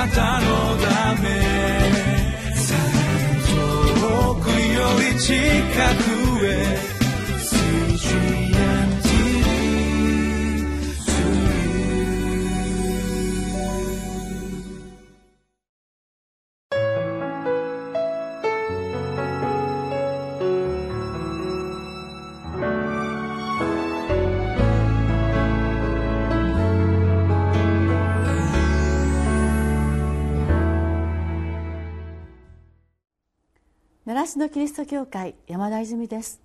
なたのため。遠くより近く。習志野キリスト教会山田泉です。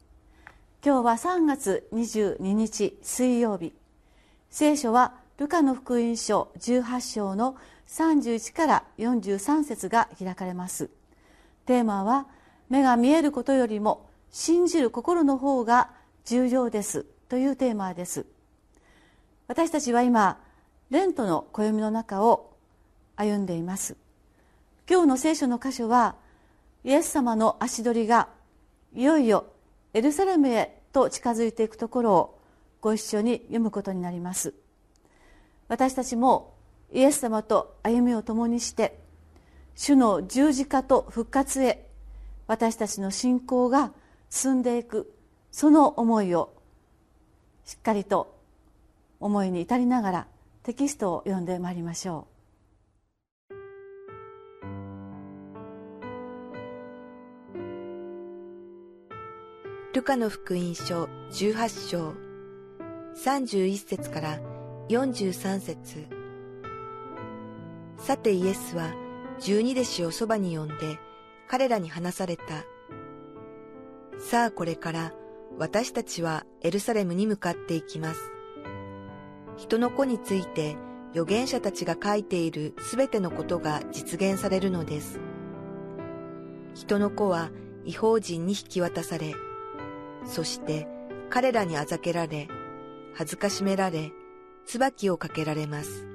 今日は3月22日水曜日。聖書はルカの福音書18章の31から43節が開かれます。テーマは目が見えることよりも信じる心の方が重要です。というテーマです。私たちは今レントの暦の中を歩んでいます。今日の聖書の箇所はイエス様の足取りがいよいよ。エルサレムへと近づいていくところをご一緒に読むことになります。私たちもイエス様と歩みを共にして主の十字架と復活へ私たちの信仰が進んでいくその思いをしっかりと思いに至りながらテキストを読んでまいりましょう。ルカの福音書18章31節から43節さてイエスは十二弟子をそばに呼んで彼らに話された。さあこれから私たちはエルサレムに向かっていきます。人の子について預言者たちが書いているすべてのことが実現されるのです。人の子は違法人に引き渡され、そして彼らにあざけられ、恥ずかしめられ、椿をかけられます。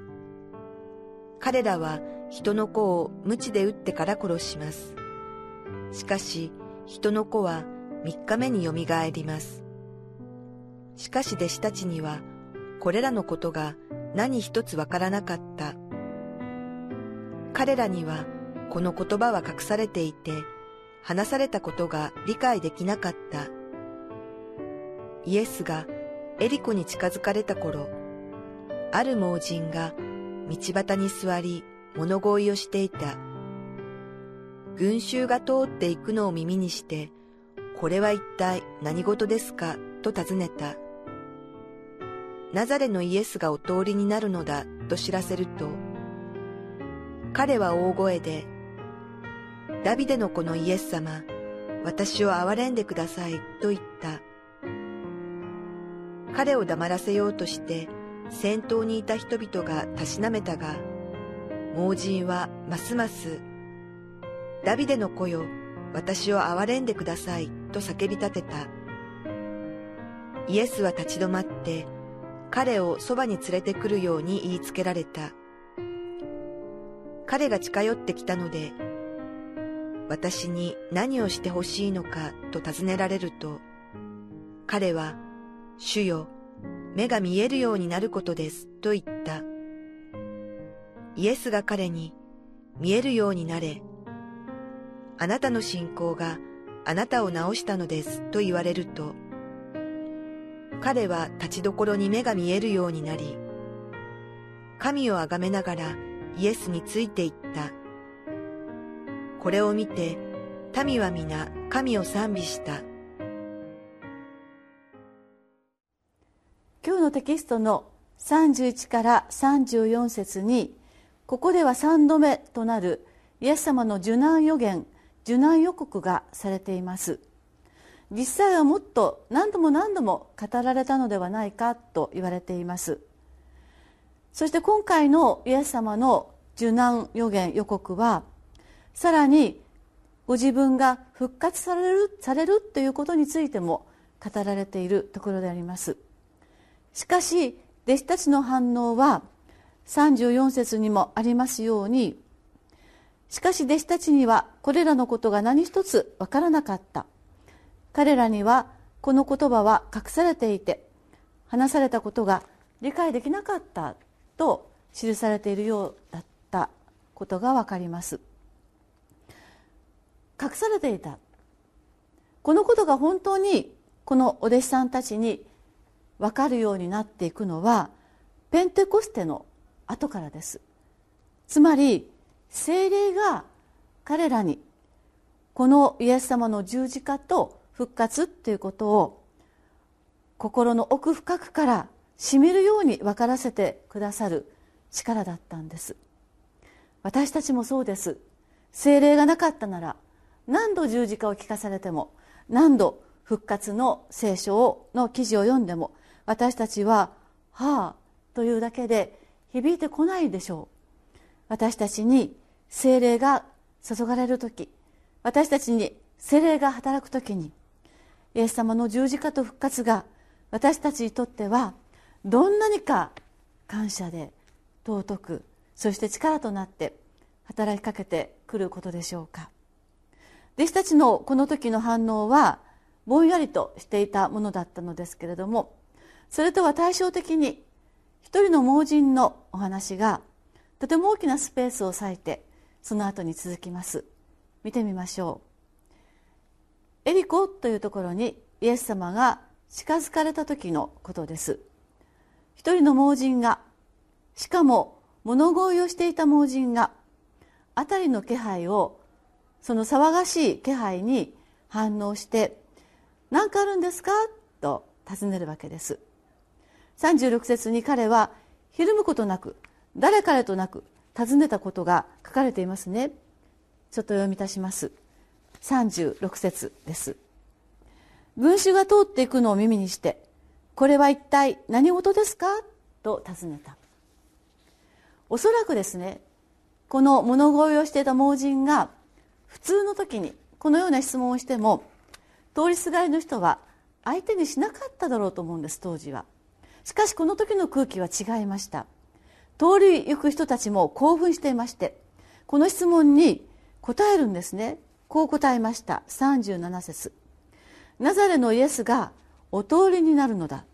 彼らは人の子を鞭で打ってから殺します。しかし、人の子は三日目によみがえります。しかし弟子たちには、これらのことが何一つわからなかった。彼らには、この言葉は隠されていて、話されたことが理解できなかった。イエスがエリコに近づかれた頃、ある盲人が道端に座り物乞いをしていた。群衆が通っていくのを耳にして、これは一体何事ですか？と尋ねた。ナザレのイエスがお通りになるのだと知らせると、彼は大声で、ダビデの子のイエス様、私を憐れんでくださいと言った。彼を黙らせようとして先頭にいた人々がたしなめたが、盲人はますます、ダビデの子よ、私を憐れんでくださいと叫び立てた。イエスは立ち止まって、彼をそばに連れてくるように言いつけられた。彼が近寄ってきたので、私に何をしてほしいのかと尋ねられると、彼は、主よ、目が見えるようになることです、と言った。イエスが彼に、見えるようになれ。あなたの信仰があなたを治したのです、と言われると、彼は立ちどころに目が見えるようになり、神をあがめながらイエスについていった。これを見て、民は皆神を賛美した。今日のテキストの31から34節にここでは3度目となるイエス様の受難予言受難予告がされています。実際はもっと何度も何度も語られたのではないかと言われています。そして今回のイエス様の受難予言予告はさらにご自分が復活されるされるということについても語られているところであります。しかし弟子たちの反応は34節にもありますようにしかし弟子たちにはこれらのことが何一つ分からなかった。彼らにはこの言葉は隠されていて話されたことが理解できなかったと記されているようだったことがわかります。隠されていた。このことが本当にこのお弟子さんたちに分かるようになっていくのはペンテコステの後からです。つまり精霊が彼らにこのイエス様の十字架と復活ということを心の奥深くからしみるように分からせてくださる力だったんです。私たちもそうです。精霊がなかったなら何度十字架を聞かされても何度復活の聖書の記事を読んでも私たちは「はあ」というだけで響いてこないでしょう。私たちに精霊が注がれる時。私たちに精霊が働く時に。イエス様の十字架と復活が私たちにとってはどんなにか感謝で尊くそして力となって働きかけてくることでしょうか。弟子たちのこの時の反応はぼんやりとしていたものだったのですけれどもそれとは対照的に一人の盲人のお話がとても大きなスペースを割いてその後に続きます。見てみましょう。エリコというところにイエス様が近づかれた時のことです。一人の盲人がしかも物乞いをしていた盲人が辺りの気配をその騒がしい気配に反応して「何かあるんですか?」と尋ねるわけです。36節に彼はひるむことなく誰彼となく尋ねたことが書かれていますね。ちょっと読み出します。36節です。群衆が通っていくのを耳にして「これは一体何事ですか?」と尋ねた。おそらくですねこの物乞いをしていた盲人が普通の時にこのような質問をしても通りすがりの人は相手にしなかっただろうと思うんです当時は。しかしこの時の空気は違いました。通り行く人たちも興奮していましてこの質問に答えるんですね。こう答えました。37節。ナザレのイエスがお通りになるのだ。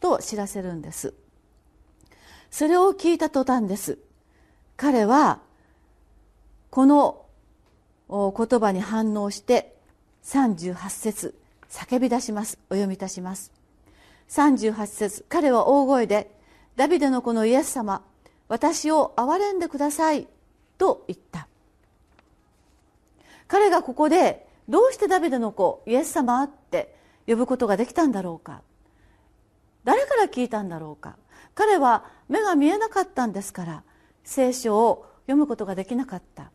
と知らせるんです。それを聞いた途端です。彼はこの言葉に反応して38節叫び出します。お読みいたします。38節彼は大声で「ダビデの子のイエス様私を憐れんでください」と言った。彼がここでどうしてダビデの子イエス様って呼ぶことができたんだろうか。誰から聞いたんだろうか。彼は目が見えなかったんですから聖書を読むことができなかった。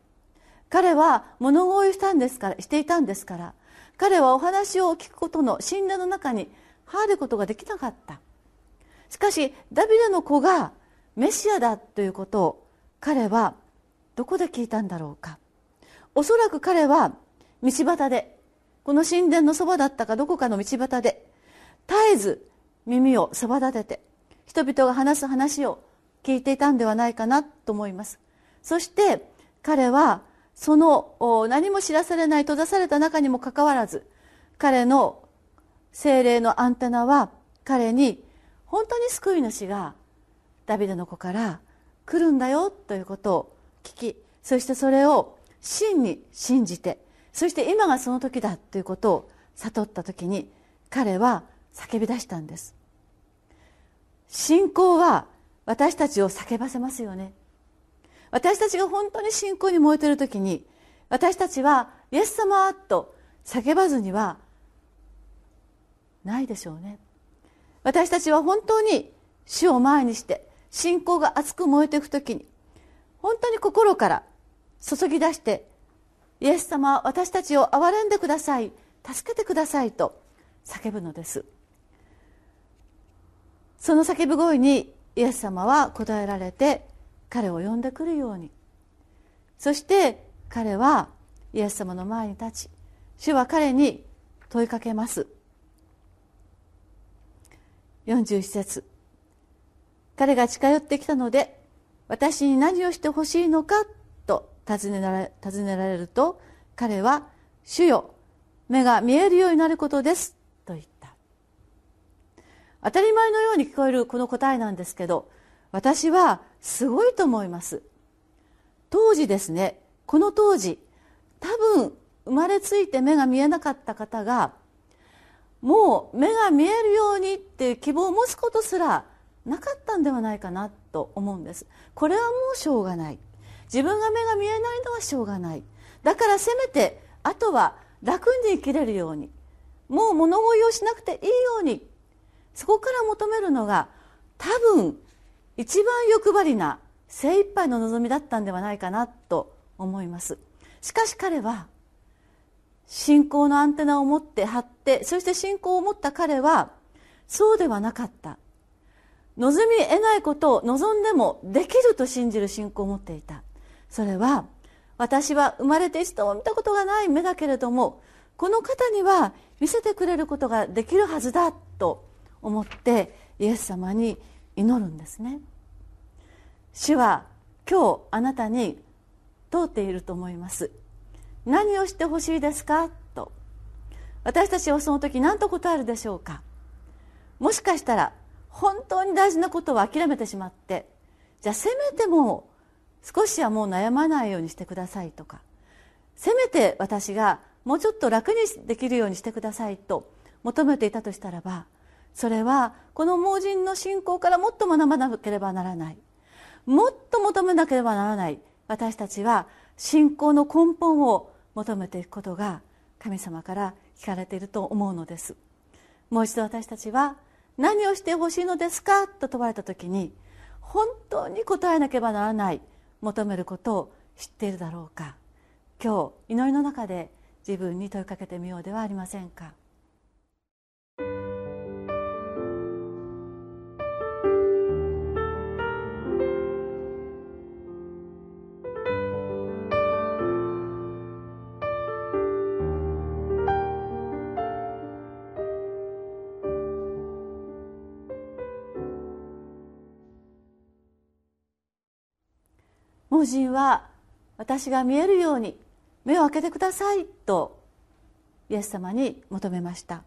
彼は物乞いしたんですからしていたんですから彼はお話を聞くことの信頼の中に入ることができなかった。しかしダビデの子がメシアだということを彼はどこで聞いたんだろうか。おそらく彼は道端でこの神殿のそばだったかどこかの道端で絶えず耳をそば立てて人々が話す話を聞いていたんではないかなと思います。そして彼はその何も知らされない閉ざされた中にもかかわらず彼の精霊のアンテナは彼に本当に救い主がダビデの子から来るんだよということを聞きそしてそれを真に信じてそして今がその時だということを悟った時に彼は叫び出したんです。信仰は私たちを叫ばせますよね。私たちが本当に信仰に燃えている時に私たちはイエス様と叫ばずにはないでしょうね。私たちは本当に主を前にして信仰が熱く燃えていく時に本当に心から注ぎ出してイエス様私たちを憐れんでください助けてくださいと叫ぶのです。その叫ぶ声にイエス様は答えられて彼を呼んでくるように。そして彼はイエス様の前に立ち主は彼に問いかけます。41節。彼が近寄ってきたので私に何をしてほしいのかと尋ねられ尋ねられると彼は「主よ目が見えるようになることです」と言った。当たり前のように聞こえるこの答えなんですけど私はすごいと思います。当時ですねこの当時多分生まれついて目が見えなかった方がもう目が見えるようにっていう希望を持つことすらなかったんではないかなと思うんです。これはもうしょうがない。自分が目が見えないのはしょうがない。だからせめてあとは楽に生きれるように。もう物乞いをしなくていいように。そこから求めるのが多分一番欲張りな精一杯の望みだったんではないかなと思います。しかし彼は信仰のアンテナを持って張ってそして信仰を持った彼はそうではなかった。望み得ないことを望んでもできると信じる信仰を持っていた。それは私は生まれて一度も見たことがない目だけれどもこの方には見せてくれることができるはずだと思ってイエス様に祈るんですね。主は今日あなたに通っていると思います。何をしてほしいですか？と。私たちはその時何と答えるでしょうか？もしかしたら本当に大事なことを諦めてしまってじゃあせめても少しはもう悩まないようにしてくださいとかせめて私がもうちょっと楽にできるようにしてくださいと求めていたとしたらばそれはこの盲人の信仰からもっと学ばなければならない。もっと求めなければならない。私たちは信仰の根本を求めていくことが神様から聞かれていると思うのです。もう一度私たちは何をしてほしいのですかと問われた時に本当に答えなければならない求めることを知っているだろうか。今日祈りの中で自分に問いかけてみようではありませんか。盲人は私が見えるように目を開けてくださいとイエス様に求めました。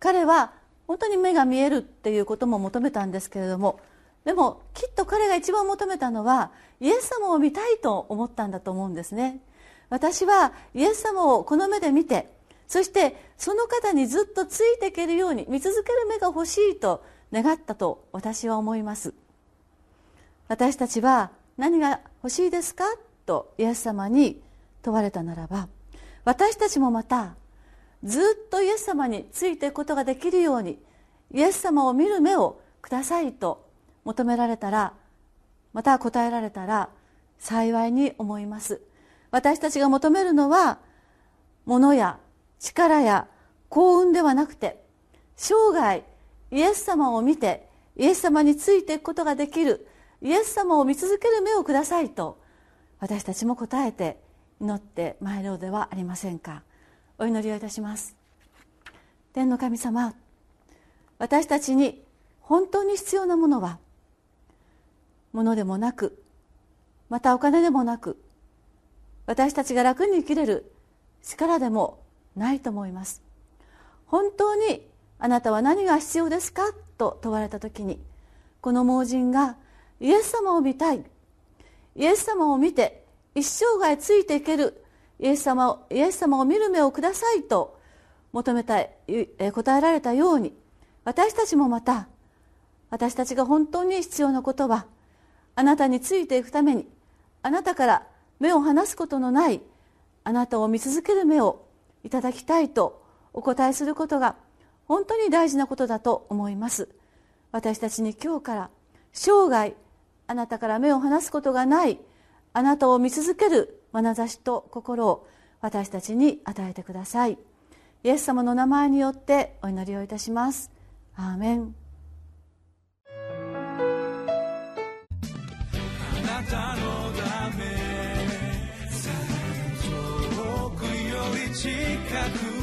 彼は本当に目が見えるっていうことも求めたんですけれどもでもきっと彼が一番求めたのはイエス様を見たいと思ったんだと思うんですね。私はイエス様をこの目で見てそしてその方にずっとついていけるように見続ける目が欲しいと願ったと私は思います。私たちは何が欲しいですか？とイエス様に問われたならば私たちもまたずっとイエス様についていくことができるようにイエス様を見る目をくださいと求められたらまた答えられたら幸いに思います。私たちが求めるのは物や力や幸運ではなくて生涯イエス様を見てイエス様についていくことができるイエス様を見続ける目をくださいと私たちも答えて祈ってまいろうではありませんか。お祈りをいたします。天の神様私たちに本当に必要なものは物でもなくまたお金でもなく私たちが楽に生きれる力でもないと思います。本当にあなたは何が必要ですか？と問われた時にこの盲人がイエス様を見たい。イエス様を見て一生涯ついていける。イエス様をイエス様を見る目をくださいと求めた答えられたように私たちもまた私たちが本当に必要なことはあなたについていくためにあなたから目を離すことのないあなたを見続ける目をいただきたいとお答えすることが本当に大事なことだと思います。私たちに今日から生涯あなたから目を離すことがないあなたを見続ける眼差しと心を私たちに与えてください。イエス様の名前によってお祈りをいたします。アーメン。あなたのため遠くより近く